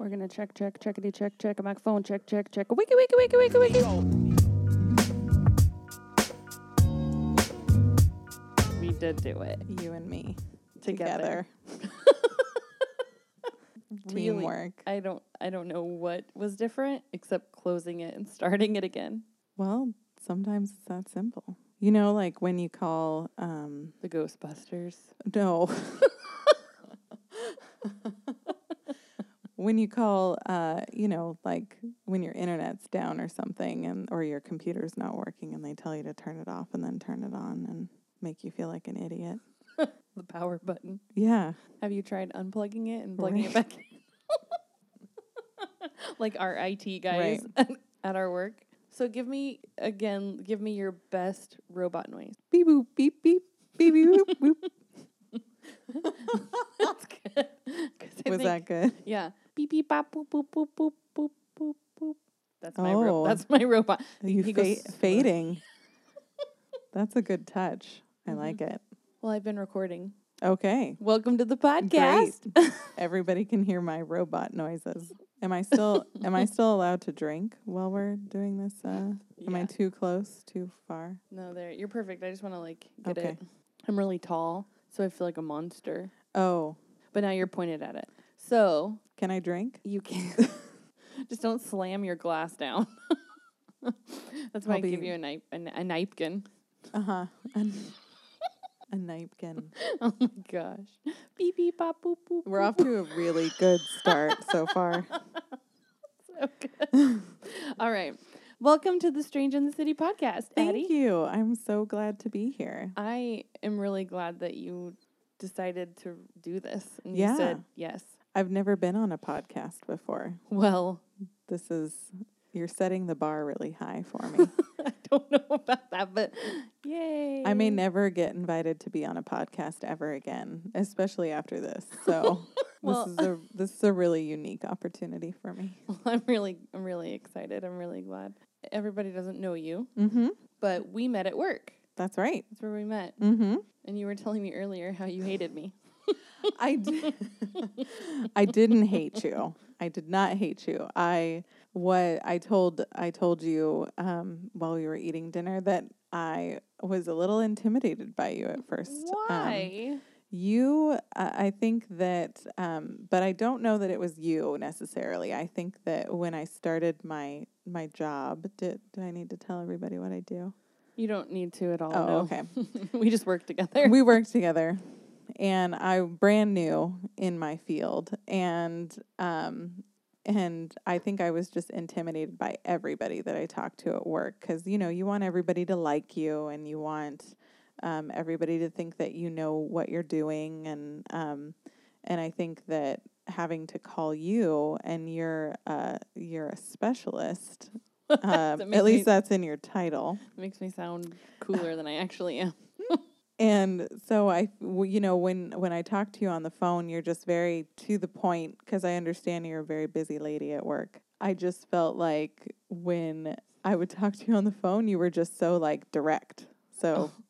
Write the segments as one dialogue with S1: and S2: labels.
S1: We're gonna check, check, checkity, check, check a microphone, check, check, check. A wiki, wiki, wiki, wiki, wiki. We did do it
S2: You and me
S1: together.
S2: together.
S1: Really,
S2: Teamwork.
S1: I don't, I don't know what was different except closing it and starting it again.
S2: Well, sometimes it's that simple. You know, like when you call, um,
S1: The Ghostbusters.
S2: no. when you call, uh, you know, like when your internet's down or something and or your computer's not working and they tell you to turn it off and then turn it on and make you feel like an idiot.
S1: The power button.
S2: Yeah.
S1: Have you tried unplugging it and plugging it back in? like our IT guys at our work. So give me again, give me your best robot noise.
S2: Beep boop beep beep beep beep boop boop.
S1: That's good.
S2: Was
S1: think-
S2: that good?
S1: Yeah. Beep beep bop boop boop boop boop boop boop boop. That's my ro-
S2: Oh.
S1: that's my robot.
S2: You
S1: He
S2: fa- fading. That's a good touch. I
S1: Mhm.
S2: like it.
S1: Well, I've been recording.
S2: Okay.
S1: Welcome to the podcast.
S2: Everybody can hear my robot noises. Am I still am I still allowed to drink while we're doing this? Uh, am I too close? Too far?
S1: No, there. You're perfect. I just want to like get
S2: Okay.
S1: it. I'm really tall, so I feel like a monster.
S2: Oh,
S1: But now you're pointed at it. So
S2: can I drink?
S1: you can just don't slam your glass down. That's why
S2: I'll
S1: I give you a knife, a, a napkin.
S2: Uh huh. a napkin.
S1: Oh my gosh! Beep beep bop boop boop.
S2: We're off to a really good start so far.
S1: so good. All right, welcome to the Strange in the City podcast,
S2: Thank
S1: Addie.
S2: you. I'm so glad to be here.
S1: I am really glad that you decided to do this and
S2: Yeah.
S1: you said yes.
S2: I've never been on a podcast before.
S1: Well,
S2: This is you're setting the bar really high for me.
S1: I don't know about that, but yay!
S2: I may never get invited to be on a podcast ever again, especially after this. So
S1: Well-
S2: this is a this is a really unique opportunity for me.
S1: Well, I'm really, I'm really excited. I'm really glad. Everybody doesn't know you,
S2: Mm-hmm.
S1: but we met at work.
S2: That's right.
S1: That's where we met.
S2: Mm-hmm.
S1: And you were telling me earlier how you hated me.
S2: I d- I didn't hate you. I did not hate you. I what I told I told you um, while we were eating dinner that I was a little intimidated by you at first. Um,
S1: Why?
S2: You, uh, I think that, um, but I don't know that it was you necessarily. I think that when I started my my job, did do I need to tell everybody what I do?
S1: you don't need to at all.
S2: Oh,
S1: no.
S2: okay.
S1: we just work together.
S2: we work together, and I'm brand new in my field, and um, and I think I was just intimidated by everybody that I talked to at work because you know you want everybody to like you, and you want um, everybody to think that you know what you're doing, and um, and I think that having to call you and you're uh, you're a specialist. Um, at least
S1: me-
S2: that's in your title.
S1: makes me sound cooler than I actually am.
S2: And so I, you know, when when I talk to you on the phone, you're just very to the point because I understand you're a very busy lady at work. I just felt like when I would talk to you on the phone, you were just so like direct. So oh,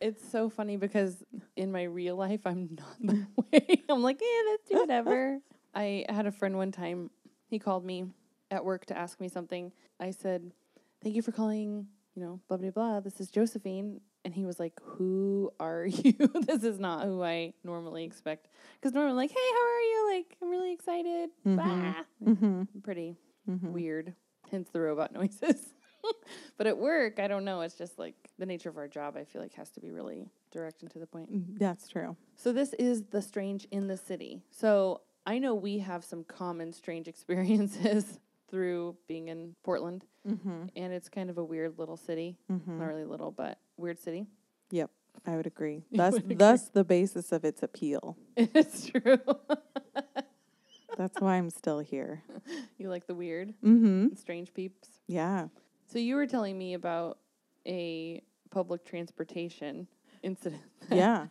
S1: It's so funny because in my real life, I'm not that way. I'm like, yeah, let's do whatever. I had a friend one time. He called me at work to ask me something. I said, "Thank you for calling." You know, blah blah blah. This is Josephine, and he was like, "Who are you? this is not who I normally expect." Because normally, like, "Hey, how are you?" Like, I'm really excited.
S2: Mhm.
S1: Bah.
S2: mm-hmm,
S1: Pretty
S2: mm-hmm.
S1: weird. Hence the robot noises. but at work, I don't know. It's just like the nature of our job. I feel like has to be really direct and to the point.
S2: that's true.
S1: So this is the strange in the city. So I know we have some common strange experiences through being in Portland,
S2: Mm-hmm,
S1: and it's kind of a weird little city.
S2: mm-hmm.
S1: Not really little, but weird city.
S2: Yep, I would agree. Thus,
S1: would agree.
S2: thus the basis of its appeal.
S1: It's true.
S2: That's why I'm still here.
S1: you like the weird,
S2: Mm-hmm.
S1: strange peeps.
S2: Yeah.
S1: So you were telling me about a public transportation incident.
S2: Yeah.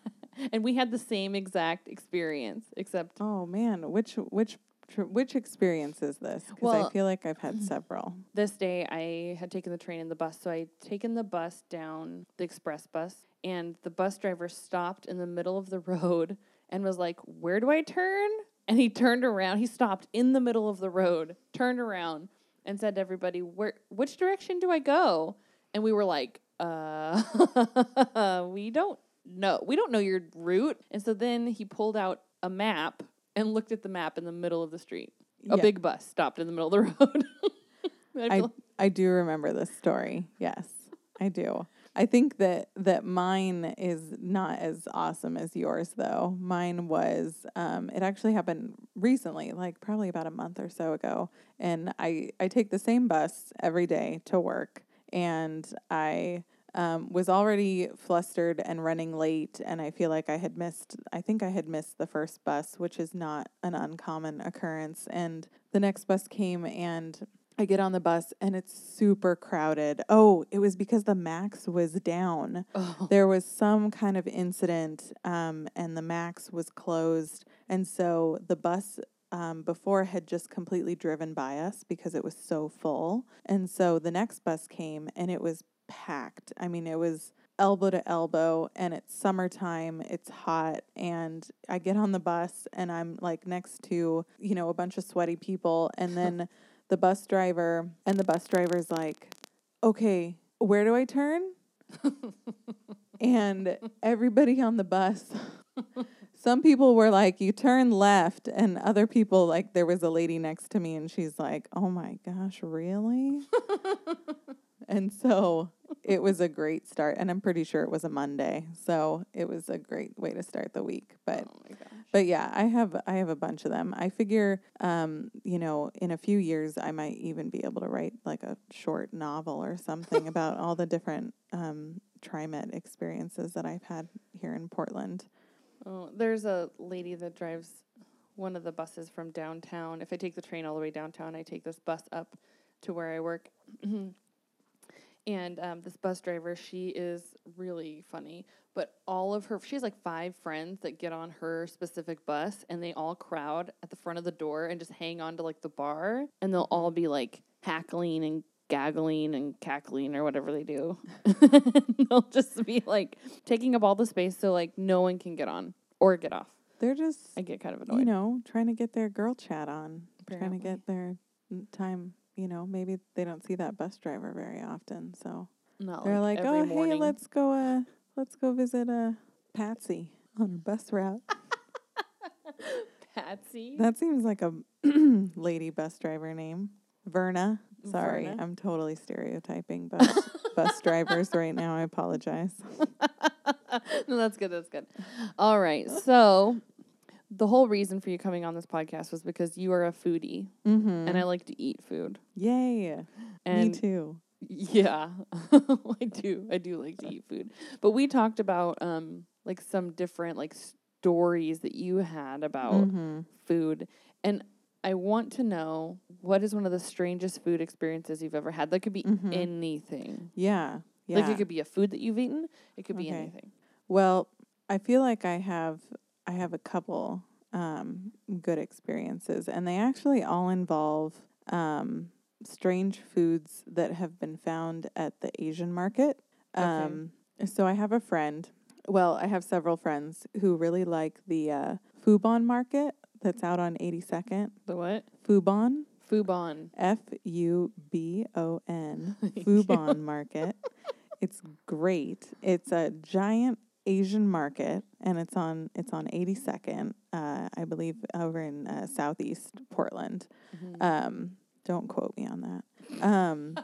S1: and we had the same exact experience, except
S2: Oh man, which which which experience is this? Because
S1: Well-
S2: I feel like I've had several.
S1: this day I had taken the train and the bus. So I'd taken the bus down the express bus, and the bus driver stopped in the middle of the road and was like, Where do I turn? And he turned around. He stopped in the middle of the road, turned around, and said to everybody, "Where? Which direction do I go?" And we were like, "Uh, we don't know. We don't know your route." And so then he pulled out a map and looked at the map in the middle of the street. A
S2: Yeah.
S1: big bus stopped in the middle of the road. I
S2: I do remember this story. Yes, I do. I think that that mine is not as awesome as yours though. Mine was um it actually happened recently, like probably about a month or so ago, and I I take the same bus every day to work and I um, was already flustered and running late, and I feel like I had missed. I think I had missed the first bus, which is not an uncommon occurrence. And the next bus came, and I get on the bus, and it's super crowded. Oh, it was because the Max was down.
S1: oh,
S2: There was some kind of incident, um, and the Max was closed, and so the bus um, before had just completely driven by us because it was so full. And so the next bus came and it was packed. I mean, it was elbow to elbow and it's summertime, it's hot and I get on the bus and I'm like next to, you know, a bunch of sweaty people and then the bus driver and the bus driver's like, "Okay, where do I turn?" and everybody on the bus some people were like you turn left and other people like there was a lady next to me and she's like oh my gosh really and so it was a great start and i'm pretty sure it was a monday so it was a great way to start the week but
S1: oh
S2: but yeah i have i have a bunch of them i figure um you know in a few years i might even be able to write like a short novel or something about all the different um trimet experiences that i've had here in portland
S1: Oh, there's a lady that drives one of the buses from downtown. If I take the train all the way downtown, I take this bus up to where I work. and um, this bus driver, she is really funny. But all of her, she has like five friends that get on her specific bus, and they all crowd at the front of the door and just hang on to like the bar, and they'll all be like hackling and gaggling and cackling or whatever they do. they'll just be like taking up all the space so like no one can get on or get off.
S2: they're just
S1: I get kind of annoyed.
S2: you know trying to get their girl chat on trying to get their time you know maybe they don't see that bus driver very often so
S1: Not
S2: they're like,
S1: every
S2: oh
S1: morning.
S2: hey let's go uh let's go visit uh patsy on her bus route
S1: Patsy.
S2: That seems like a lady bus driver name. Verna. Sorry,
S1: Verna.
S2: I'm totally stereotyping bus bus drivers right now. I apologize.
S1: no, that's good. That's good. All right. So, the whole reason for you coming on this podcast was because you are a foodie,
S2: Mm-hmm.
S1: and I like to eat food.
S2: Yay.
S1: And
S2: Me too.
S1: Yeah, I do. I do like to eat food. But we talked about um like some different like stories that you had about
S2: Mm-hmm.
S1: food, and I want to know what is one of the strangest food experiences you've ever had. That could be
S2: Mhm.
S1: anything.
S2: Yeah. Yeah.
S1: Like it could be a food that you've eaten. It could be
S2: Okay.
S1: anything.
S2: Well, I feel like I have I have a couple um, good experiences, and they actually all involve um, strange foods that have been found at the Asian market.
S1: Okay.
S2: Um, so I have a friend. Well, I have several friends who really like the uh, Fubon market that's out on 82nd.
S1: The what?
S2: Fubon,
S1: Fubon.
S2: F U B O N. Fubon Market. It's great. It's a giant Asian market, and it's on it's on 82nd, uh, I believe, over in uh, southeast Portland.
S1: Mhm.
S2: Um, don't quote me on that. Um,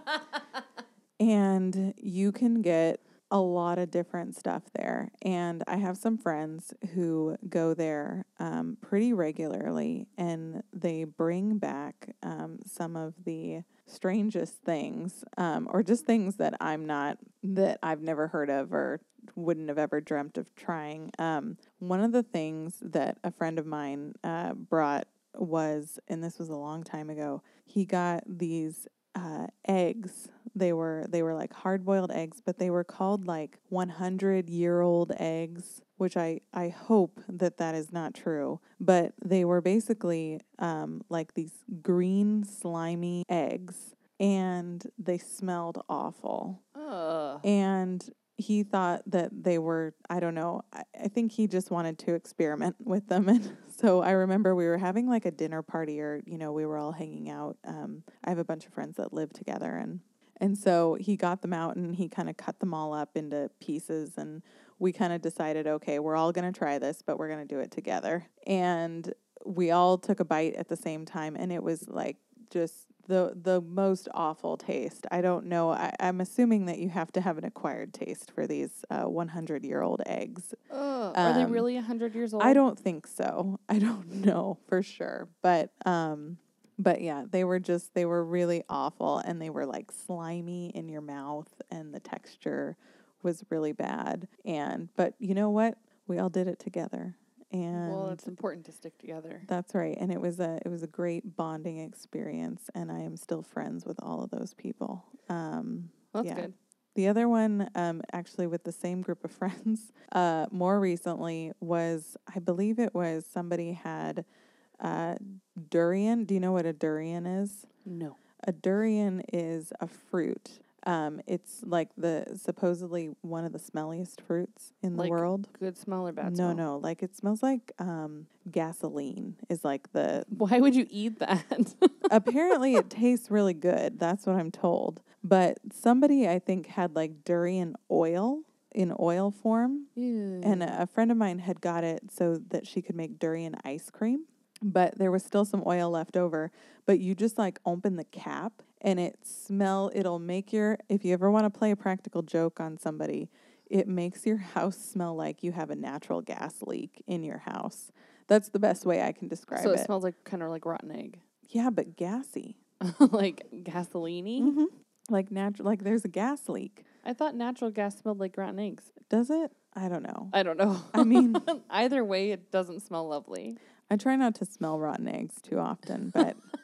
S2: and you can get a lot of different stuff there. And I have some friends who go there um, pretty regularly and they bring back um, some of the strangest things um, or just things that I'm not, that I've never heard of or wouldn't have ever dreamt of trying. Um, one of the things that a friend of mine uh, brought was, and this was a long time ago, he got these uh, eggs. They were they were like hard boiled eggs, but they were called like one hundred year old eggs, which I I hope that that is not true. But they were basically um, like these green slimy eggs, and they smelled awful.
S1: Ugh.
S2: And he thought that they were I don't know. I, I think he just wanted to experiment with them and so I remember we were having like a dinner party or you know we were all hanging out. Um I have a bunch of friends that live together and and so he got them out and he kind of cut them all up into pieces and we kind of decided okay, we're all going to try this, but we're going to do it together. And we all took a bite at the same time and it was like just the the most awful taste. I don't know. I, I'm assuming that you have to have an acquired taste for these uh, 100 year old eggs.
S1: Ugh, are they
S2: Um,
S1: really hundred years old?
S2: I don't think so. I don't know for sure, but um, but yeah, they were just they were really awful, and they were like slimy in your mouth, and the texture was really bad. And but you know what? We all did it together, and
S1: Well, it's important to stick together.
S2: that's right. And it was a it was a great bonding experience, and I am still friends with all of those people. Um,
S1: That's
S2: yeah.
S1: good.
S2: the other one, um, actually with the same group of friends, uh, more recently was I believe it was somebody had uh, durian. Do you know what a durian is?
S1: No.
S2: A durian is a fruit. Um, it's like the supposedly one of the smelliest fruits in the
S1: Like
S2: world.
S1: Good smell or bad
S2: no,
S1: smell?
S2: no, like it smells like um, gasoline. Is like the
S1: Why would you eat that?
S2: apparently it tastes really good. That's what I'm told. But somebody I think had like durian oil in oil form, and
S1: and
S2: a, a friend of mine had got it so that she could make durian ice cream. But there was still some oil left over. But you just like open the cap and it smell. It'll make your if you ever want to play a practical joke on somebody, it makes your house smell like you have a natural gas leak in your house. That's the best way I can describe
S1: so it,
S2: it.
S1: smells like kind of like rotten egg,
S2: yeah, but gassy.
S1: like gasoline.
S2: Mm-hmm. Like natural, like there's a gas leak.
S1: I thought natural gas smelled like rotten eggs.
S2: Does it? I don't know.
S1: I don't know.
S2: I mean-
S1: either way, it doesn't smell lovely.
S2: I try not to smell rotten eggs too often, but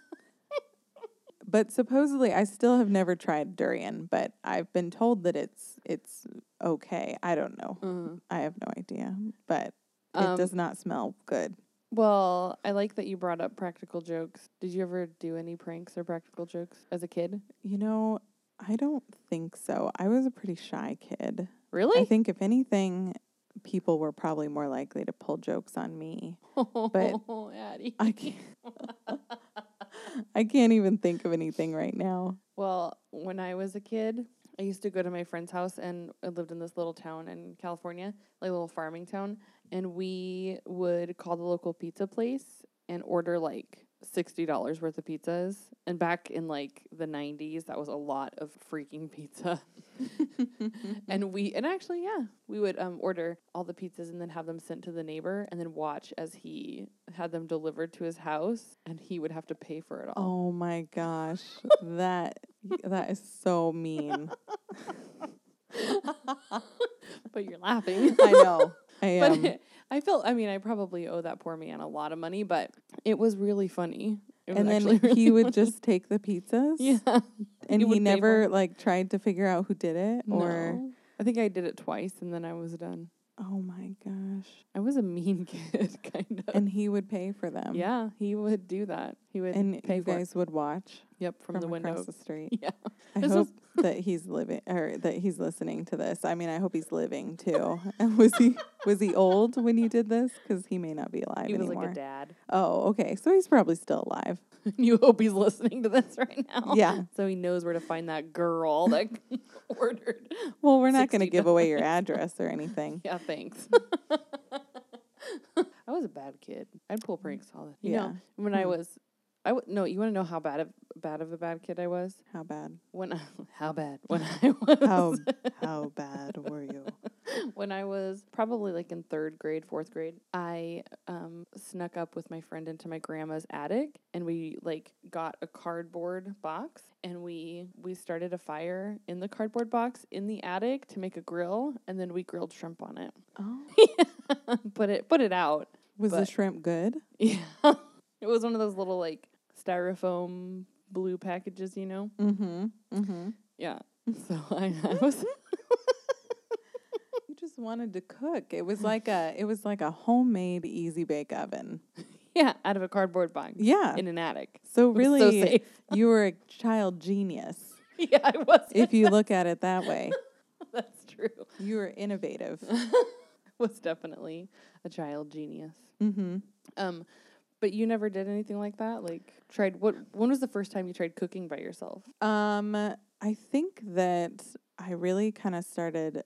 S2: but supposedly I still have never tried durian, but I've been told that it's it's okay. I don't know.
S1: Mm.
S2: I have no idea, but it
S1: Um,
S2: does not smell good.
S1: Well, I like that you brought up practical jokes. Did you ever do any pranks or practical jokes as a kid?
S2: You know, I don't think so. I was a pretty shy kid.
S1: Really?
S2: I think if anything, people were probably more likely to pull jokes on me. but
S1: Addie.
S2: I can't. I can't even think of anything right now.
S1: Well, when I was a kid, I used to go to my friend's house, and I lived in this little town in California, like a little farming town. And we would call the local pizza place and order like sixty dollars worth of pizzas. And back in like the nineties, that was a lot of freaking pizza. and we and actually, yeah, we would um order all the pizzas and then have them sent to the neighbor, and then watch as he had them delivered to his house, and he would have to pay for it all.
S2: Oh my gosh, that that is so mean.
S1: But you're laughing.
S2: I know. I
S1: but
S2: am.
S1: I felt. I mean, I probably owe that poor man a lot of money, but it was really funny. Was
S2: and then
S1: actually
S2: he
S1: really
S2: would
S1: funny.
S2: just take the pizzas.
S1: yeah.
S2: And
S1: he
S2: he,
S1: would pay for
S2: never
S1: it.
S2: like tried to figure out who did it or
S1: No. I think I did it twice, and then I was done.
S2: oh my gosh.
S1: I was a mean kid, kind of.
S2: And he would pay for them.
S1: yeah, he would do that. He would
S2: And
S1: pay
S2: you guys would watch
S1: it. Yep, from,
S2: from,
S1: the window.
S2: across the street.
S1: Yeah.
S2: I
S1: This
S2: hope
S1: was-
S2: that he's living or that he's listening to this. I mean, I hope he's living too. And was he was he old when you did this? Because he may not be alive
S1: He was
S2: anymore.
S1: like a dad.
S2: Oh, okay. So he's probably still alive.
S1: you hope he's listening to this right now.
S2: Yeah.
S1: So he knows where to find that girl that ordered.
S2: Well, we're not going to give away your address or anything.
S1: Yeah, thanks. I was a bad kid. I'd pull pranks all the You
S2: Yeah.
S1: know, when I
S2: Hmm.
S1: was, I w- no. You want to know how bad of bad of a bad kid I was?
S2: How bad?
S1: When I, how bad? When I was
S2: How how bad were you?
S1: when I was probably like in third grade, fourth grade, I um, snuck up with my friend into my grandma's attic, and we like got a cardboard box, and we we started a fire in the cardboard box in the attic to make a grill, and then we grilled shrimp on it.
S2: Oh,
S1: put it put it out.
S2: was the shrimp good?
S1: Yeah, it was one of those little like styrofoam blue packages, you know.
S2: Mm-hmm. Mm-hmm.
S1: Yeah. So I, I was
S2: You just wanted to cook. It was like a it was like a homemade easy bake oven.
S1: yeah out of a cardboard box
S2: Yeah.
S1: in an attic.
S2: So really,
S1: so
S2: you were a child genius
S1: yeah, I was.
S2: if you look at it that way.
S1: That's true.
S2: You were innovative.
S1: Was definitely a child genius.
S2: mm-hmm.
S1: Um, but you never did anything like that. Like tried what? When was the first time you tried cooking by yourself?
S2: Um, I think that I really kind of started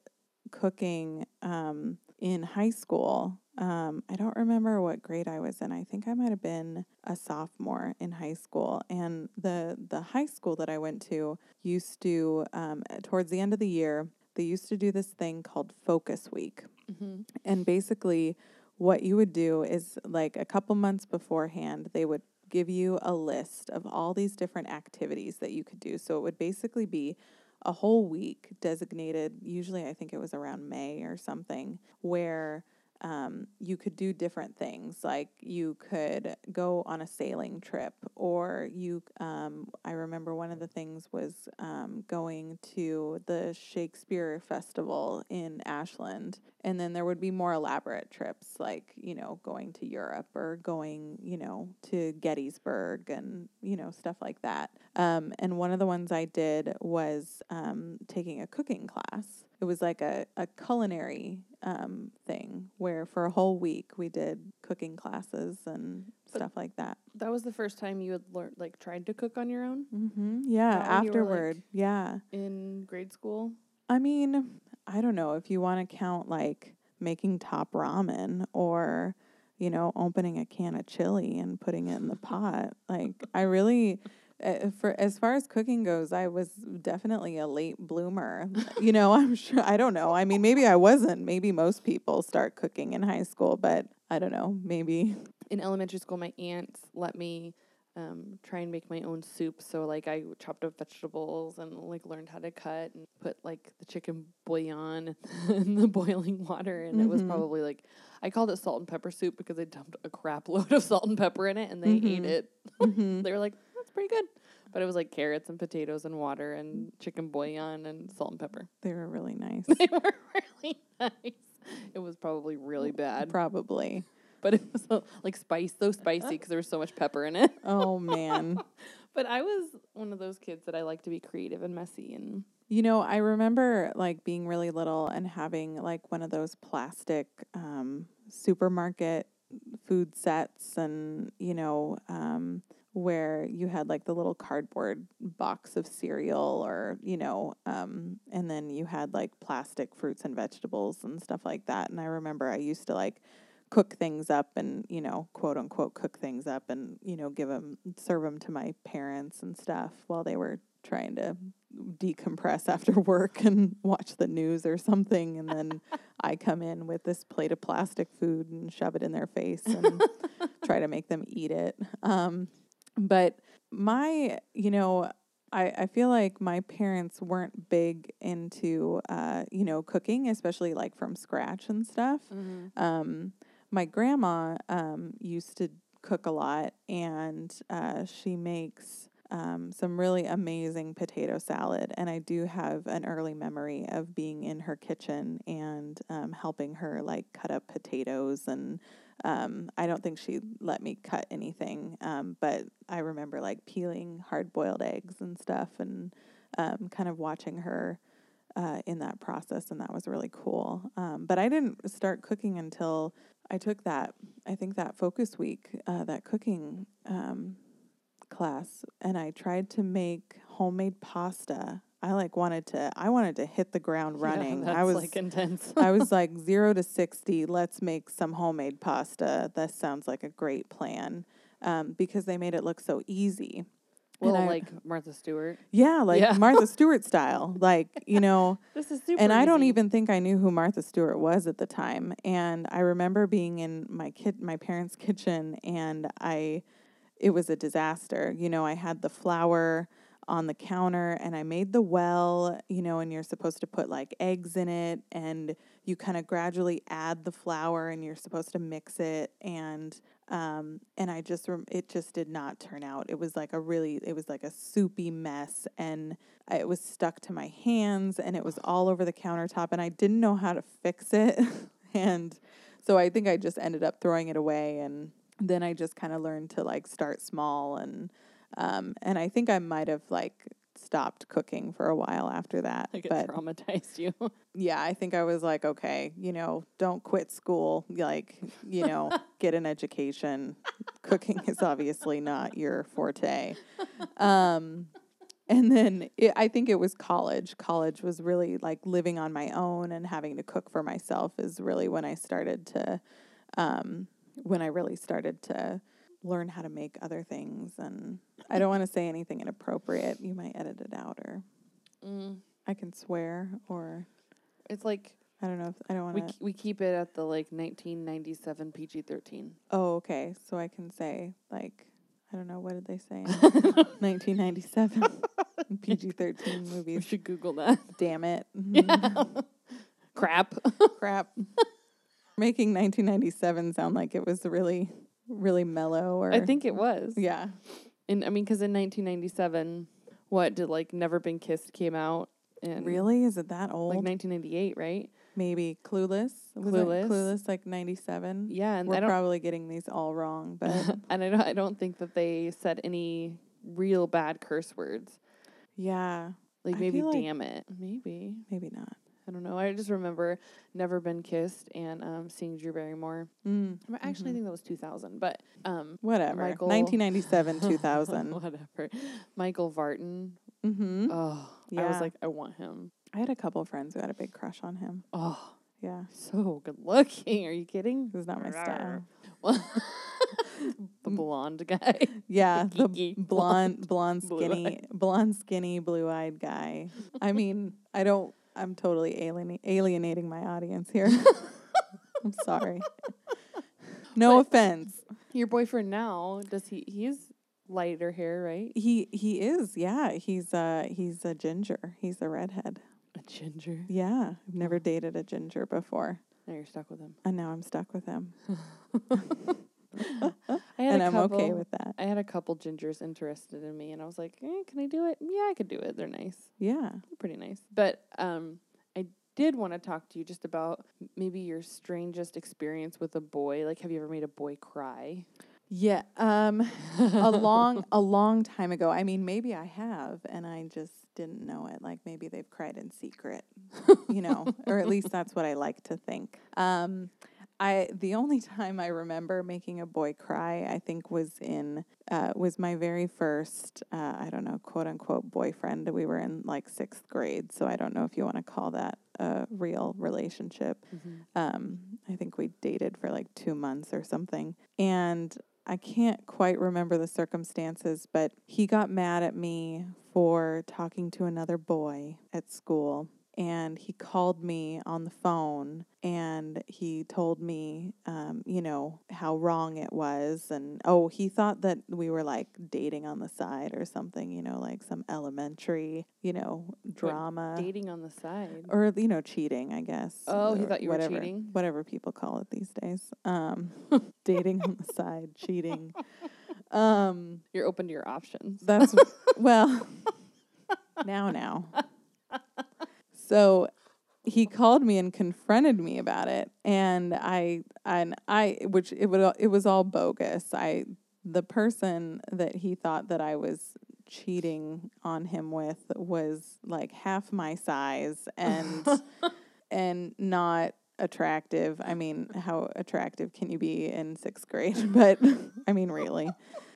S2: cooking um, in high school. Um, I don't remember what grade I was in. I think I might have been a sophomore in high school. And the the high school that I went to used to um, towards the end of the year they used to do this thing called Focus Week.
S1: Mm-hmm.
S2: And basically, what you would do is like a couple months beforehand, they would give you a list of all these different activities that you could do. So it would basically be a whole week designated, usually, I think it was around May or something, where um, you could do different things. Like you could go on a sailing trip, or you, um, I remember one of the things was um, going to the Shakespeare Festival in Ashland. And then there would be more elaborate trips, like, you know, going to Europe or going, you know, to Gettysburg and, you know, stuff like that. Um, and one of the ones I did was um, taking a cooking class. It was like a, a culinary um, thing where for a whole week we did cooking classes and
S1: But-
S2: stuff like that.
S1: That was the first time you had learned, like, tried to cook on your own
S2: Mm-hmm. Yeah,
S1: That when you were, like-
S2: afterward. yeah.
S1: in grade school.
S2: I mean, I don't know if you want to count like making top ramen or, you know, opening a can of chili and putting it in the pot. Like, I really, uh, for as far as cooking goes, I was definitely a late bloomer. you know, I'm sure, I don't know. I mean, maybe I wasn't. Maybe most people start cooking in high school, but I don't know. Maybe.
S1: in elementary school, my aunts let me um, try and make my own soup. So like I chopped up vegetables and like learned how to cut and put like the chicken bouillon in the boiling water, and it was
S2: Mhm.
S1: probably like I called it salt and pepper soup because I dumped a crap load of salt and pepper in it, and they ate
S2: Mhm.
S1: it.
S2: Mhm.
S1: They were like, "That's pretty good," but it was like carrots and potatoes and water and chicken bouillon and salt and pepper.
S2: They were really nice.
S1: They were really nice. It was probably really bad,
S2: Probably.
S1: but it was uh, like spice, so spicy because there was so much pepper in it.
S2: Oh, man.
S1: But I was one of those kids that I like to be creative and messy and
S2: You know, I remember like being really little and having like one of those plastic um, supermarket food sets, and you know, um, where you had like the little cardboard box of cereal, or you know, um, and then you had like plastic fruits and vegetables and stuff like that. And I remember I used to like cook things up and you know quote unquote cook things up and you know give them serve them to my parents and stuff while they were trying to decompress after work and watch the news or something. And then I come in with this plate of plastic food and shove it in their face and try to make them eat it. Um but my you know I, I feel like my parents weren't big into uh you know cooking especially like from scratch and stuff. Um, my grandma um, used to cook a lot, and uh, she makes um, some really amazing potato salad. And I do have an early memory of being in her kitchen and um, helping her like cut up potatoes. And um, I don't think she let me cut anything, um, but I remember like peeling hard boiled eggs and stuff, and um, kind of watching her uh, in that process, and that was really cool. Um, but I didn't start cooking until I took that, I think that focus week, uh, that cooking um, class, and I tried to make homemade pasta. I like wanted to, I wanted to hit the ground running.
S1: that's
S2: I was
S1: like intense.
S2: I was like zero to 60. Let's make some homemade pasta. That sounds like a great plan um, because they made it look so easy.
S1: Well,
S2: I-
S1: like Martha Stewart.
S2: Yeah, like
S1: Yeah.
S2: Martha Stewart style. Like, you know,
S1: This is super.
S2: and I don't even think I knew who Martha Stewart was at the time. And I remember being in my kid my parents' kitchen and I it was a disaster. You know, I had the flour on the counter and I made the well, you know, and you're supposed to put like eggs in it and you kind of gradually add the flour and you're supposed to mix it and um and I just rem- it just did not turn out. It was like a really it was like a soupy mess and I- it was stuck to my hands and it was all over the countertop and I didn't know how to fix it and so I think I just ended up throwing it away and then I just kind of learned to like start small and um and I think I might have like stopped cooking for a while after that.
S1: Like it
S2: but
S1: traumatized you.
S2: yeah, I think I was like, okay, you know, don't quit school. Like, you know, get an education. Cooking is obviously not your forte. Um, and then it, I think it was college. College was really like living on my own and having to cook for myself is really when I started to, um, when I really started to learn how to make other things. And I don't want to say anything inappropriate. You might edit it out, or
S1: Mm.
S2: I can swear, or
S1: It's like
S2: I don't know if I don't want to.
S1: we keep it at the like 1997 PG-13.
S2: Oh, okay. So I can say like I don't know what did they say? 1997 PG-13 movies.
S1: We should Google that.
S2: Damn it.
S1: Yeah. Crap.
S2: Crap. Making 1997 sound like it was really really mellow or
S1: I think it was.
S2: yeah.
S1: And I mean, because in 1997, what did like Never Been Kissed came out? And
S2: Really? Is it that old?
S1: Like 1998, right?
S2: Maybe Clueless. Was
S1: Clueless.
S2: Clueless like 97.
S1: Yeah, and
S2: We're probably getting these all wrong, but
S1: and I don't. I don't think that they said any real bad curse words.
S2: yeah,
S1: Like
S2: I
S1: maybe
S2: like-
S1: damn it. Maybe.
S2: maybe not.
S1: I don't know. I just remember Never Been Kissed and um, seeing Drew Barrymore.
S2: Mm,
S1: Well, Actually, I
S2: Mhm.
S1: think that was 2000, but um,
S2: whatever.
S1: Michael-
S2: 1997, 2000.
S1: whatever. Michael Vartan.
S2: mm-hmm.
S1: Oh, I was like, I want him.
S2: I had a couple friends who had a big crush on him.
S1: Oh,
S2: Yeah,
S1: so good looking. Are you kidding?
S2: it was not my style.
S1: the blonde guy.
S2: Yeah, the blonde, blonde,
S1: blue-eyed.
S2: skinny, blonde, skinny, blue-eyed guy. I mean, I don't. I'm totally aliena- alienating my audience here. I'm sorry. No
S1: But-
S2: offense.
S1: Your boyfriend now, does he? He's lighter hair, right?
S2: He he is. Yeah, he's uh he's a ginger. He's a redhead.
S1: A ginger.
S2: Yeah, I've never dated a ginger before,
S1: Now you're stuck with him.
S2: and now I'm stuck with him, and
S1: a
S2: I'm
S1: couple,
S2: okay with that.
S1: I had a couple gingers interested in me, and I was like, eh, "Can I do it? Yeah, I could do it. They're nice,
S2: Yeah.
S1: They're pretty nice." But um, I did want to talk to you just about maybe your strangest experience with a boy. Like, have you ever made a boy cry?
S2: Yeah. Um a long a long time ago. I mean, maybe I have and I just didn't know it. Like maybe they've cried in secret. you know, or at least that's what I like to think. Um I the only time I remember making a boy cry, I think was in uh was my very first uh I don't know, quote unquote boyfriend. We were in like 6th grade, so I don't know if you want to call that a real relationship. Um, I think we dated for like two months or something. And I can't quite remember the circumstances, but he got mad at me for talking to another boy at school. And he called me on the phone and he told me, um, you know, how wrong it was. And oh, he thought that we were like dating on the side or something, you know, like some elementary, you know, drama
S1: Dating on the side.
S2: or you know cheating i guess
S1: Oh, he thought you were
S2: whatever,
S1: cheating?
S2: whatever people call it these days um dating on the side cheating um
S1: You're open to your options.
S2: that's well now now so he called me and confronted me about it and i and i which it would it was all bogus. I the person that he thought that i was cheating on him with was like half my size and and not attractive. I mean how attractive can you be in sixth grade? But i mean really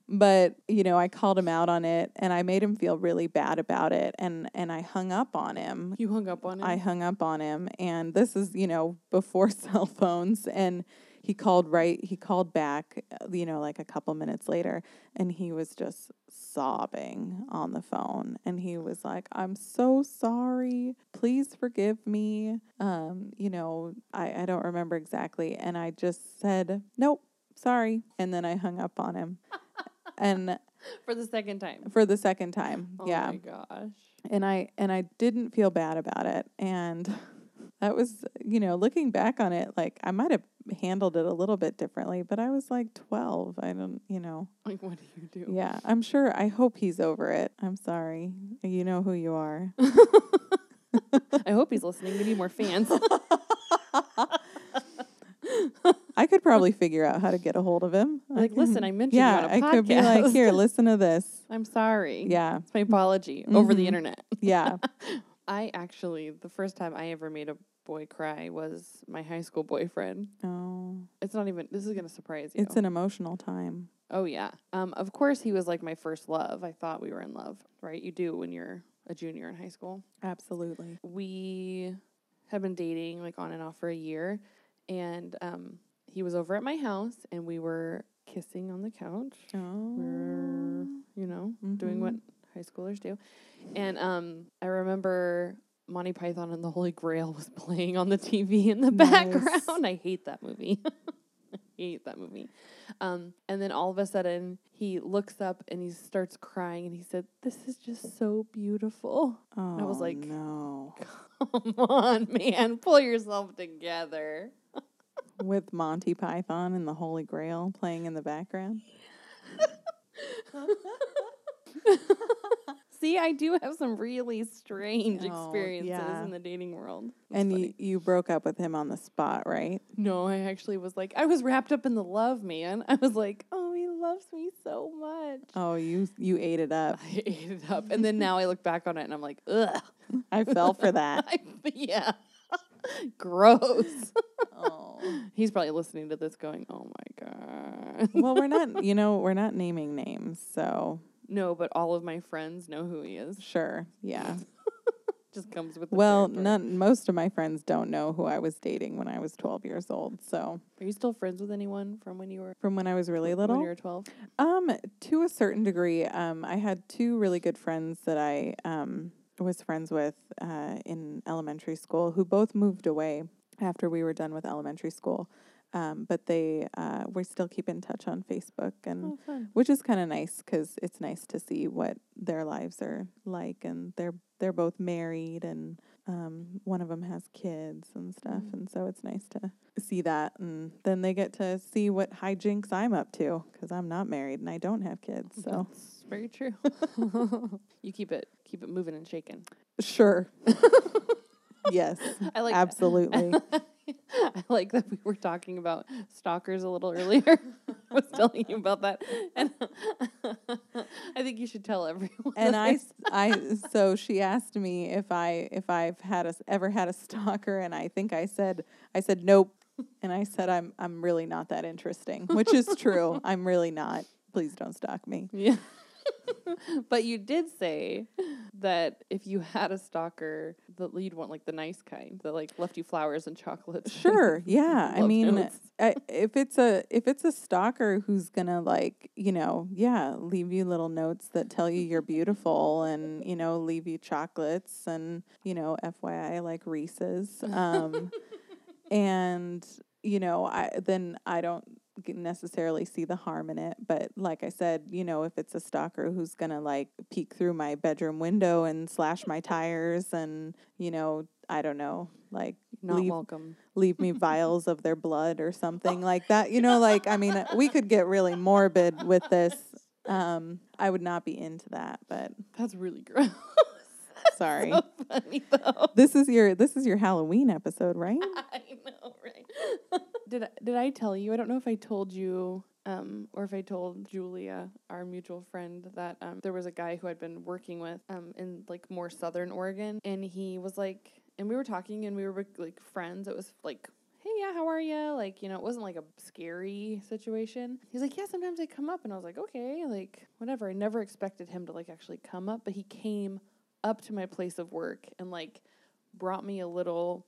S2: but you know i called him out on it and i made him feel really bad about it and and i hung up on him
S1: You hung up on him.
S2: I hung up on him, and this is you know before cell phones, and he called right. He called back, uh, you know, like a couple minutes later, and he was just sobbing on the phone, and he was like, "I'm so sorry. Please forgive me." Um, you know, I I don't remember exactly, and I just said, "Nope, sorry," and then I hung up on him, and
S1: for the second time.
S2: for the second time,
S1: Oh
S2: yeah
S1: my gosh.
S2: and I and I didn't feel bad about it and that was you know looking back on it like I might have handled it a little bit differently but I was like 12 I don't you know
S1: Like, what do you do?
S2: yeah I'm sure I hope he's over it I'm sorry you know who you are
S1: I hope he's listening. We need more fans.
S2: I could probably figure out how to get a hold of him
S1: like, listen, I mentioned
S2: yeah
S1: you on a
S2: I could be like here listen to this
S1: I'm sorry.
S2: Yeah.
S1: It's my apology over the internet.
S2: Yeah.
S1: I actually, the first time I ever made a boy cry was my high school boyfriend.
S2: Oh,
S1: It's not even, this is going to surprise you.
S2: it's an emotional time.
S1: oh, yeah. Um, of course, he was like my first love. I thought we were in love, right? You do when you're a junior in high school.
S2: Absolutely.
S1: we had been dating like on and off for a year and um he was over at my house and we were kissing on the couch
S2: Oh.
S1: we're you know doing what
S2: Mhm.
S1: high schoolers do and um i remember monty python and the holy grail was playing on the tv in the
S2: Nice.
S1: background i hate that movie I hate that movie um and then all of a sudden he looks up and he starts crying and he said this is just so beautiful
S2: Oh,
S1: I was like-
S2: no.
S1: Come on, man. Pull yourself together.
S2: With Monty Python and the Holy Grail playing in the background.
S1: See, I do have some really strange
S2: Oh,
S1: experiences
S2: yeah.
S1: in the dating world. It's
S2: And
S1: funny.
S2: you, you broke up with him on the spot, right?
S1: No, I actually was like, I was wrapped up in the love, man. I was like, oh, he loves me so much.
S2: Oh, you you ate it up.
S1: I ate it up. And then now I look back on it and I'm like, ugh.
S2: I fell for that.
S1: I, yeah. Gross.
S2: oh.
S1: He's probably listening to this going, oh my God.
S2: Well, we're not, you know, we're not naming names, so
S1: No, but all of my friends know who he is.
S2: sure. Yeah.
S1: Just comes with the
S2: Well,
S1: territory.
S2: none most of my friends don't know who I was dating when I was 12 years old. So,
S1: Are you still friends with anyone from when you were
S2: from when I was really little?
S1: when
S2: little,
S1: you were twelve?
S2: Um, to a certain degree, um, I had two really good friends that I um was friends with uh, in elementary school who both moved away after we were done with elementary school. Um, but they uh, we still keep in touch on Facebook, and
S1: Oh,
S2: which is kind of nice because it's nice to see what their lives are like, and they're they're both married, and um, one of them has kids and stuff,
S1: Mm.
S2: and so it's nice to see that, and then they get to see what hijinks I'm up to because I'm not married and I don't have kids. So
S1: That's very true. you keep it keep it moving and shaking.
S2: sure, yes,
S1: I like
S2: absolutely.
S1: I like that we were talking about stalkers a little earlier. I was telling you about that, and I think you should tell everyone.
S2: and
S1: I,
S2: I,
S1: s-
S2: s- I, so she asked me if I, if I've had a, ever had a stalker, and I think I said, I said nope, and I said I'm, I'm really not that interesting, which is true. I'm really not. Please don't stalk me.
S1: yeah. but you did say that if you had a stalker, that you'd want like the nice kind that like left you flowers and chocolates.
S2: Sure, yeah. I mean. I, if it's a if it's a stalker who's gonna like you know yeah leave you little notes that tell you you're beautiful and you know leave you chocolates and you know FYI like Reese's um and you know I then I don't necessarily see the harm in it but like I said you know if it's a stalker who's gonna like peek through my bedroom window and slash my tires and you know I don't know like
S1: not
S2: leave
S1: welcome.
S2: leave me vials of their blood or something like that. You know, like I mean, we could get really morbid with this. Um, I would not be into that, but
S1: That's really gross.
S2: sorry.
S1: so funny though.
S2: This is your this is your Halloween episode, right?
S1: I know, right? did I, did I tell you? I don't know if I told you, um, or if I told Julia, our mutual friend, that um, there was a guy who I'd been working with um, in like more southern Oregon, and he was like, and we were talking, and we were like friends. It was like. Hey, yeah, how are you? Like, you know, it wasn't like a scary situation. He's like, yeah, sometimes I come up, and I was like, okay, like, whatever. I never expected him to like actually come up, but he came up to my place of work and like brought me a little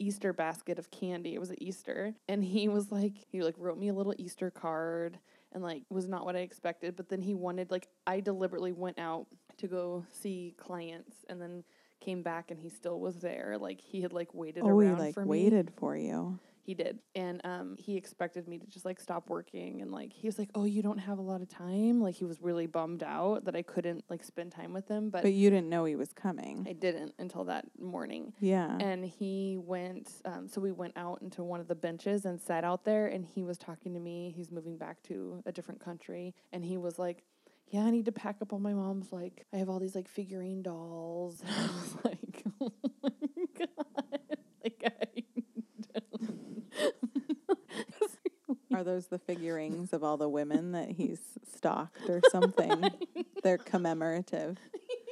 S1: Easter basket of candy. It was at Easter. And he was like, he like wrote me a little Easter card and like was not what I expected. But then he wanted, like, I deliberately went out to go see clients and then came back and he still was there. Like, he had like waited
S2: Oh, he like
S1: for me.
S2: waited for you.
S1: He did. And um, he expected me to just like stop working. And like, he was like, oh, you don't have a lot of time. Like, he was really bummed out that I couldn't like spend time with him. But,
S2: But you didn't know he was coming.
S1: I didn't until that morning
S2: Yeah.
S1: and he went um, so we went out into one of the benches and sat out there and he was talking to me he's moving back to a different country and he was like yeah i need to pack up all my mom's like i have all these like figurine dolls and i was like oh my god like i
S2: Are those the figurines of all the women that he's stalked or something? They're commemorative.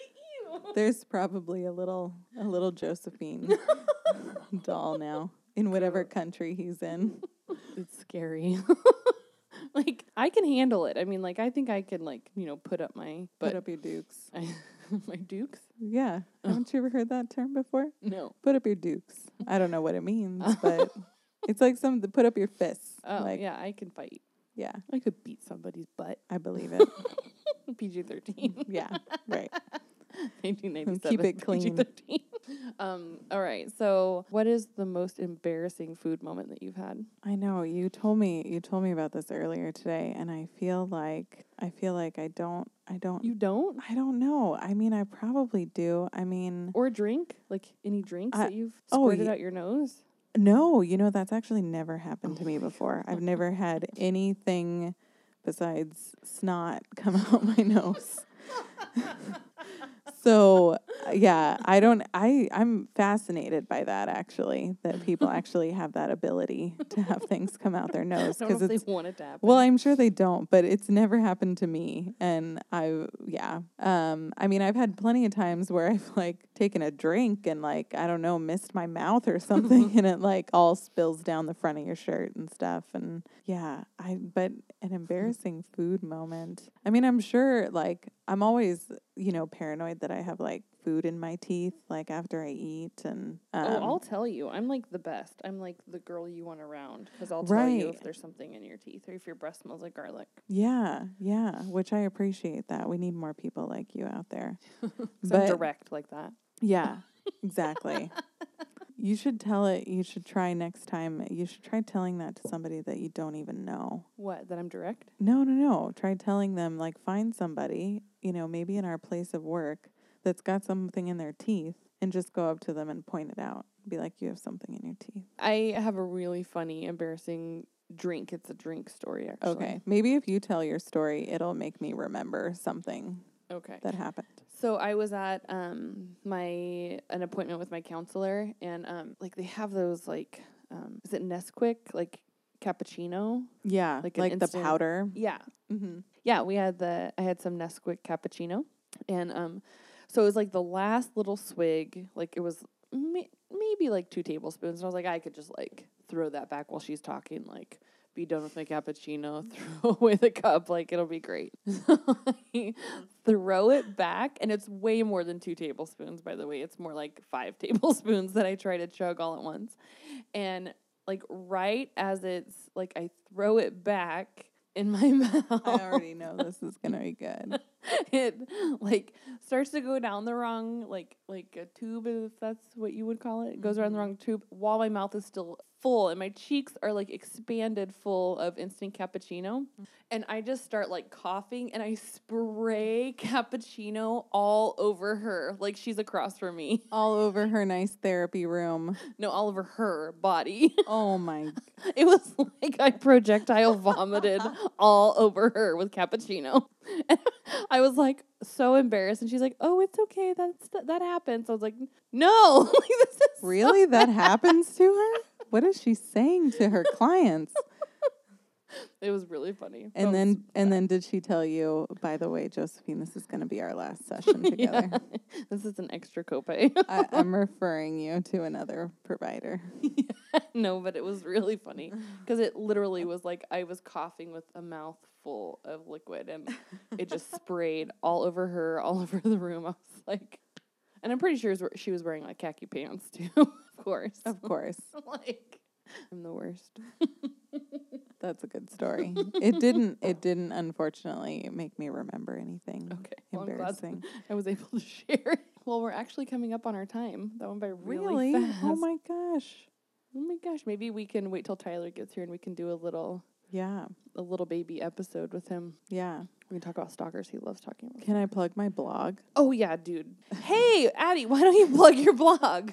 S2: There's probably a little a little Josephine doll now in whatever country he's in.
S1: It's scary. like I can handle it. I mean, like I think I can like you know put up my
S2: Put up your dukes.
S1: I, my dukes.
S2: Yeah. Oh. Haven't you ever heard that term before?
S1: No.
S2: Put up your dukes. I don't know what it means, but it's like some to put up your fists.
S1: Oh
S2: like
S1: yeah, I can fight.
S2: yeah,
S1: I could beat somebody's butt.
S2: I believe it.
S1: PG thirteen.
S2: yeah, right.
S1: 1997.
S2: Keep it clean.
S1: PG-13. Um. All right. So, what is the most embarrassing food moment that you've had?
S2: I know you told me you told me about this earlier today, and I feel like I feel like I don't I don't
S1: You don't,
S2: I don't know. I mean, I probably do. I mean,
S1: or drink like any drinks
S2: I-
S1: that you've
S2: oh,
S1: squirted
S2: ye-
S1: out your nose?
S2: No, you know that's actually never happened to
S1: Oh
S2: me before. I've never had anything besides snot come out my nose. so yeah, I don't. I I'm fascinated by that actually. That people actually have that ability to have things come out their nose because
S1: they want it to happen.
S2: Well, I'm sure they don't, but it's never happened to me. And I, yeah. Um, I mean, I've had plenty of times where I've like taken a drink and like, I don't know, missed my mouth or something and it like all spills down the front of your shirt and stuff. And yeah, I, but an embarrassing food moment. I mean, I'm sure like I'm always, you know, paranoid that I have like food in my teeth, like after I eat. And, um,
S1: oh, I'll tell you, I'm like the best. I'm like the girl you want around because I'll tell you if there's something in your teeth or if your breath smells like garlic.
S2: yeah, yeah, which I appreciate that. We need more people like you out there. But-
S1: direct like that.
S2: Yeah, exactly. you should tell it. You should try next time. You should try telling that to somebody that you don't even know.
S1: What? That I'm direct?
S2: No, no, no. Try telling them, like, find somebody, you know, maybe in our place of work that's got something in their teeth and just go up to them and point it out. Be like, you have something in your teeth.
S1: I have a really funny, embarrassing drink. It's a drink story, actually.
S2: Okay. Maybe if you tell your story, it'll make me remember something
S1: Okay.
S2: that happened.
S1: So I was at um my an appointment with my counselor, and um like they have those like um is it Nesquik like cappuccino?
S2: Yeah.
S1: Like
S2: Like,
S1: an
S2: the powder.
S1: Yeah,
S2: Mm-hmm.
S1: yeah. We had the I had some Nesquik cappuccino, and um so it was like the last little swig, like it was may- maybe like two tablespoons, and I was like I could just like throw that back while she's talking, like. Be done with my cappuccino, throw away the cup, like it'll be great. Throw it back, and it's way more than two tablespoons, by the way. It's more like five tablespoons that I try to chug all at once. And like right as it's like I throw it back in my mouth,
S2: I already know this is going to be good.
S1: it like starts to go down the wrong like like a tube if that's what you would call it. It goes around the
S2: Mhm.
S1: wrong tube while my mouth is still full and my cheeks are like expanded full of instant cappuccino. Mm-hmm. And I just start like coughing and I spray cappuccino all over her like she's across from me.
S2: All over her nice therapy room.
S1: No, all over her body.
S2: Oh my
S1: it was like I projectile vomited all over her with cappuccino. And I was like so embarrassed and she's like, "Oh, it's okay. That's that happens." I was like, "No." like, this is so
S2: Really? That happens to her? What is she saying to her clients?
S1: It was really funny.
S2: And then and then did she tell you, by the way, Josephine, this is gonna be our last session together.
S1: Yeah. this is an extra copay.
S2: I, I'm referring you to another provider.
S1: no, but it was really funny because it literally was like I was coughing with a mouth full of liquid and it just sprayed all over her, all over the room. I was like, and I'm pretty sure she was- wearing like khaki pants too, course.
S2: Of course.
S1: like, I'm the worst.
S2: That's a good story. It didn't it didn't unfortunately make me remember anything
S1: Okay, well,
S2: embarrassing.
S1: I was able to share. Well, we're actually coming up on our time. That went by really,
S2: Really?
S1: Oh fast.
S2: Oh my gosh.
S1: Oh my gosh! Maybe we can wait till Tyler gets here and we can do a little
S2: Yeah.
S1: a little baby episode with him.
S2: Yeah.
S1: We can talk about stalkers. He loves talking about.
S2: Can I plug my blog?
S1: Oh yeah, dude. Hey, Addie, why don't you plug your blog?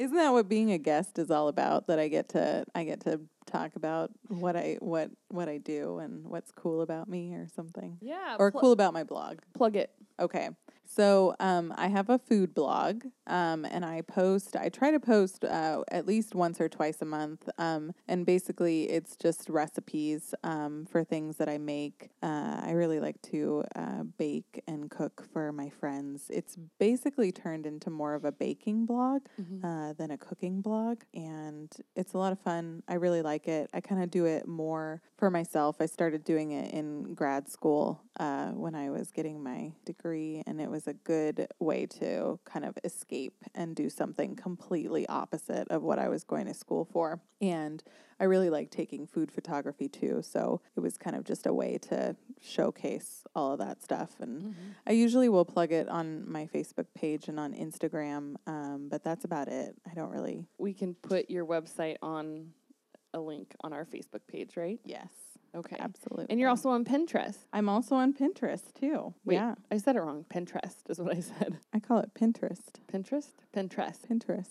S2: Isn't that what being a guest is all about? That I get to I get to talk about what I what what I do and what's cool about me or something.
S1: Yeah.
S2: Or
S1: pl-
S2: cool about my blog.
S1: Plug it.
S2: Okay. So um, I have a food blog, um, and I post. I try to post uh, at least once or twice a month, um, and basically it's just recipes um, for things that I make. Uh, I really like to uh, bake and cook for my friends. It's basically turned into more of a baking blog
S1: Mm-hmm.
S2: uh, than a cooking blog, and it's a lot of fun. I really like it. I kind of do it more for myself. I started doing it in grad school uh, when I was getting my degree, and it was a good way to kind of escape and do something completely opposite of what I was going to school for. And I really like taking food photography too, so it was kind of just a way to showcase all of that stuff. And
S1: Mm-hmm.
S2: I usually will plug it on my Facebook page and on Instagram, um, but that's about it. I don't really.
S1: We can put your website on a link on our Facebook page, right?
S2: Yes,
S1: Okay.
S2: absolutely.
S1: And you're also on Pinterest.
S2: I'm also on Pinterest too.
S1: Wait,
S2: Yeah,
S1: I said it wrong. Pinterest is what I said.
S2: I call it Pinterest.
S1: Pinterest? Pinterest.
S2: Pinterest.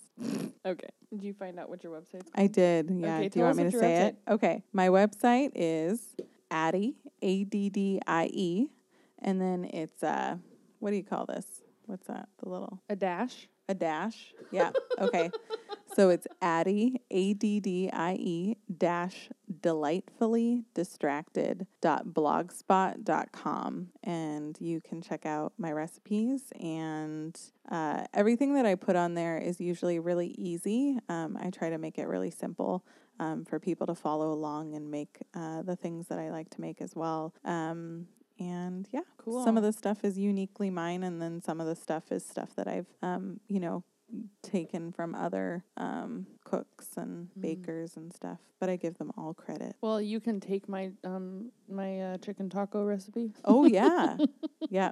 S1: Okay. Did you find out what your website's
S2: I did. Yeah.
S1: Okay,
S2: Do you want me to say it? Okay. My website is Addie A D D I E, and then it's uh, what do you call this? What's that? The little
S1: A dash?
S2: A dash. Yeah. Okay. so it's Addie A D D I E dash delightfully distracted dot blogspot dot com and you can check out my recipes and uh, everything that I put on there is usually really easy. Um, I try to make it really simple. Um, for people to follow along and make uh, the things that I like to make as well. Um, and yeah, cool. some of the stuff is uniquely mine, and then some of the stuff is stuff that I've, um, you know, taken from other um, cooks and
S1: Mm.
S2: bakers and stuff. But I give them all credit.
S1: Well, you can take my um my uh, chicken taco recipe.
S2: Oh yeah, yeah.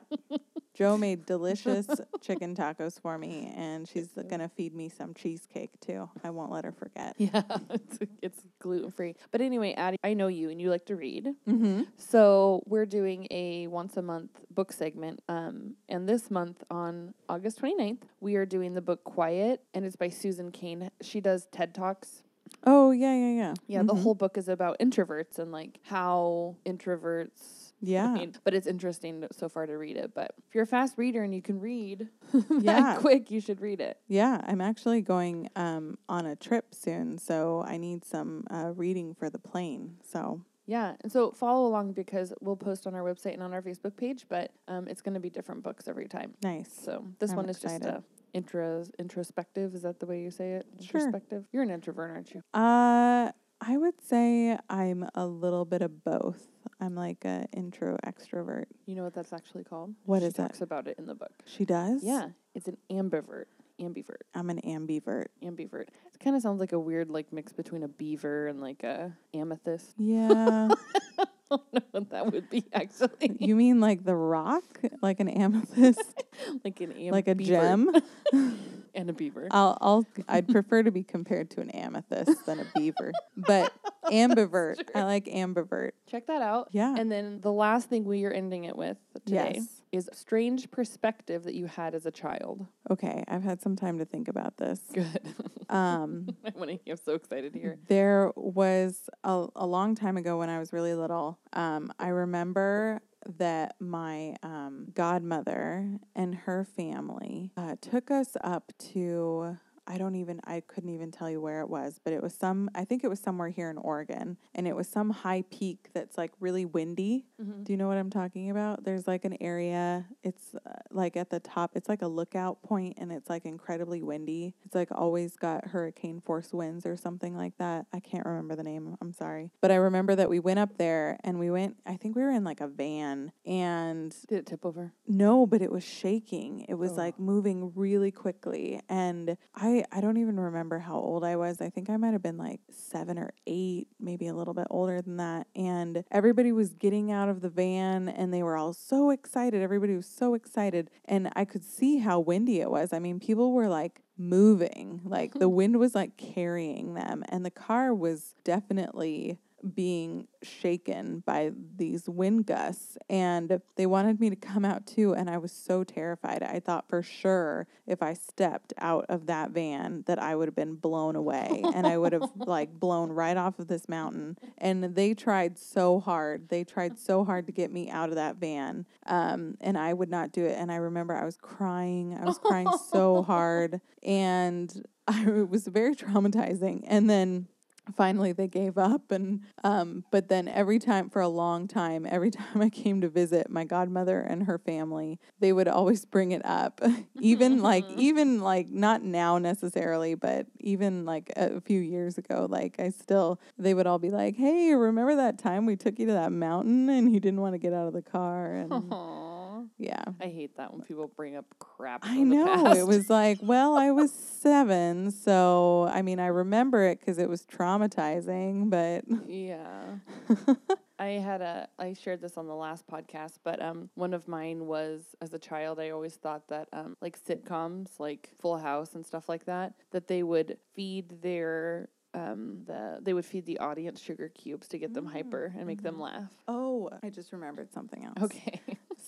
S2: Joe made delicious chicken tacos for me, and she's gonna feed me some cheesecake too. I won't let her forget.
S1: Yeah, it's, it's gluten free. But anyway, Addie, I know you and you like to read.
S2: Mm-hmm.
S1: So we're doing a once a month book segment. Um, and this month on August 29th, we are doing the book Quiet, and it's by Susan Cain. She does TED Talks.
S2: Oh yeah, yeah, yeah.
S1: Yeah, the
S2: Mhm.
S1: whole book is about introverts and like how introverts.
S2: Yeah.
S1: I mean, but it's interesting so far to read it. But if you're a fast reader and you can read
S2: Yeah.
S1: that quick, you should read it.
S2: Yeah, I'm actually going um, on a trip soon, so I need some uh, reading for the plane. So
S1: Yeah, and so follow along because we'll post on our website and on our Facebook page, but um, it's going to be different books every time.
S2: nice.
S1: So this
S2: I'm
S1: one is
S2: excited.
S1: just uh, intros introspective. Is that the way you say it?
S2: Sure.
S1: Introspective. You're an introvert, aren't you?
S2: Uh, I would say I'm a little bit of both. I'm like a intro extrovert.
S1: You know what that's actually called?
S2: What
S1: she
S2: is that?
S1: talks about it in the book.
S2: She does.
S1: Yeah, it's an ambivert. Ambivert.
S2: I'm an ambivert.
S1: Ambivert. It kind of sounds like a weird like mix between a beaver and like a amethyst.
S2: Yeah.
S1: I don't know what that would be actually.
S2: you mean like the rock, like an amethyst,
S1: like an am-
S2: like a
S1: beaver
S2: gem?
S1: and a beaver.
S2: I'll, I'll, I'd prefer to be compared to an amethyst than a beaver, but ambivert. I like ambivert.
S1: Check that out.
S2: Yeah.
S1: And then the last thing we are ending it with today
S2: Yes.
S1: Is strange perspective that you had as a child.
S2: Okay, I've had some time to think about this.
S1: Good.
S2: Um,
S1: I want to. I'm so excited to hear.
S2: There was a, a long time ago when I was really little. Um, I remember that my um, godmother and her family uh, took us up to. I don't even, I couldn't even tell you where it was, but it was some, I think it was somewhere here in Oregon, and it was some high peak that's like really windy.
S1: Mm-hmm.
S2: Do you know what I'm talking about? There's like an area, it's uh, like at the top, it's like a lookout point and it's like incredibly windy. It's like always got hurricane force winds or something like that. I can't remember the name, I'm sorry. But I remember that we went up there and we went, I think we were in like a van and
S1: Did it tip over?
S2: no, but it was shaking. It was
S1: Oh.
S2: like moving really quickly. And I, I don't even remember how old I was. I think I might have been like seven or eight, maybe a little bit older than that. And everybody was getting out of the van and they were all so excited. Everybody was so excited. And I could see how windy it was. I mean, people were like, moving like the wind was like carrying them and the car was definitely being shaken by these wind gusts and they wanted me to come out too and I was so terrified. I thought for sure if I stepped out of that van that I would have been blown away and I would have like blown right off of this mountain. And they tried so hard. They tried so hard to get me out of that van. Um, and I would not do it. And I remember I was crying. I was crying so hard and I, it was very traumatizing. And then finally they gave up and um but then every time for a long time every time i came to visit my godmother and her family they would always bring it up. Even like even like not now necessarily but even like a few years ago like i still they would all be like hey remember that time we took you to that mountain and you didn't want to get out of the car? And
S1: Aww.
S2: Yeah
S1: I hate that when people bring up crap.
S2: I know. It was like, well, I was seven. So, I mean, I remember it because it was traumatizing, but
S1: Yeah. I had a I shared this on the last podcast, but um one of mine was as a child I always thought that um like sitcoms like Full House and stuff like that that they would feed their um the they would feed the audience sugar cubes to get them hyper and make them laugh.
S2: oh, I just remembered something else.
S1: Okay.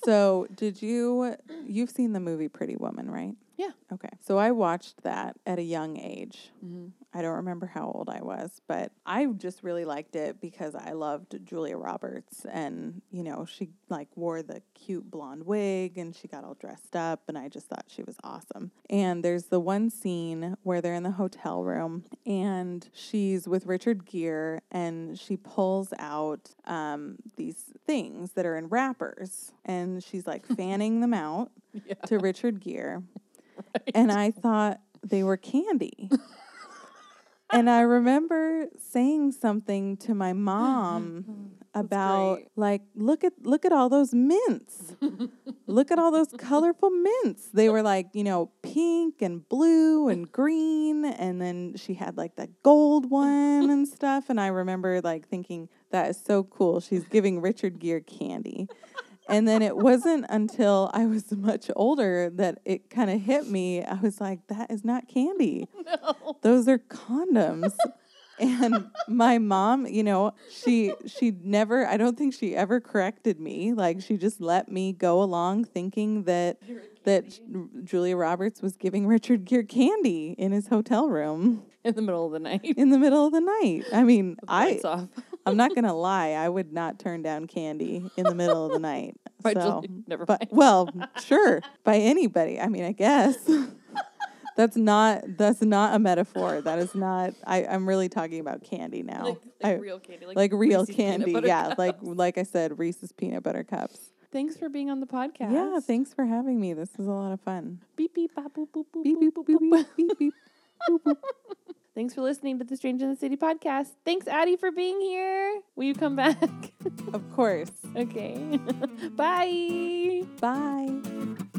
S2: So, did you, you've seen the movie Pretty Woman, right?
S1: Yeah.
S2: Okay. So, I watched that at a young age.
S1: Mhm.
S2: I don't remember how old I was, but I just really liked it because I loved Julia Roberts and, you know, she like wore the cute blonde wig and she got all dressed up and I just thought she was awesome. And there's the one scene where they're in the hotel room and she's with Richard Gere and she pulls out um, these things that are in wrappers and she's like fanning them out
S1: Yeah.
S2: to Richard Gere. And I thought they were candy. and I remember saying something to my mom about like look at look at all those mints. look at all those colorful mints. They were like, you know, pink and blue and green and then she had like that gold one and stuff and I remember like thinking that is so cool. She's giving Richard Gere candy. And then it wasn't until I was much older that it kind of hit me. I was like, that is not candy.
S1: No.
S2: Those are condoms. And my mom, you know, she she never I don't think she ever corrected me. Like she just let me go along thinking that that Julia Roberts was giving Richard Gere candy in his hotel room
S1: In the middle of the night.
S2: in the middle of the night. I mean, I
S1: off.
S2: I'm not going to lie, I would not turn down candy in the middle of the night.
S1: By
S2: So,
S1: never
S2: but
S1: mind.
S2: well, sure, by anybody. I mean, I guess that's not that's not a metaphor. That is not. I I'm really talking about candy now.
S1: Like,
S2: I-
S1: real candy. Like,
S2: like real
S1: Reese's
S2: candy. Yeah, like
S1: cups.
S2: like I said, Reese's peanut butter cups.
S1: Thanks for being on the podcast.
S2: Yeah, thanks for having me. This was a lot of fun.
S1: Beep beep bop, boop boop boop
S2: Beep
S1: boop
S2: beep
S1: boop
S2: beep
S1: boop.
S2: beep beep beep. boop, boop.
S1: Thanks for listening to the Strange in the City podcast. Thanks, Addie, for being here. Will you come back?
S2: Of course.
S1: okay. Bye.
S2: Bye.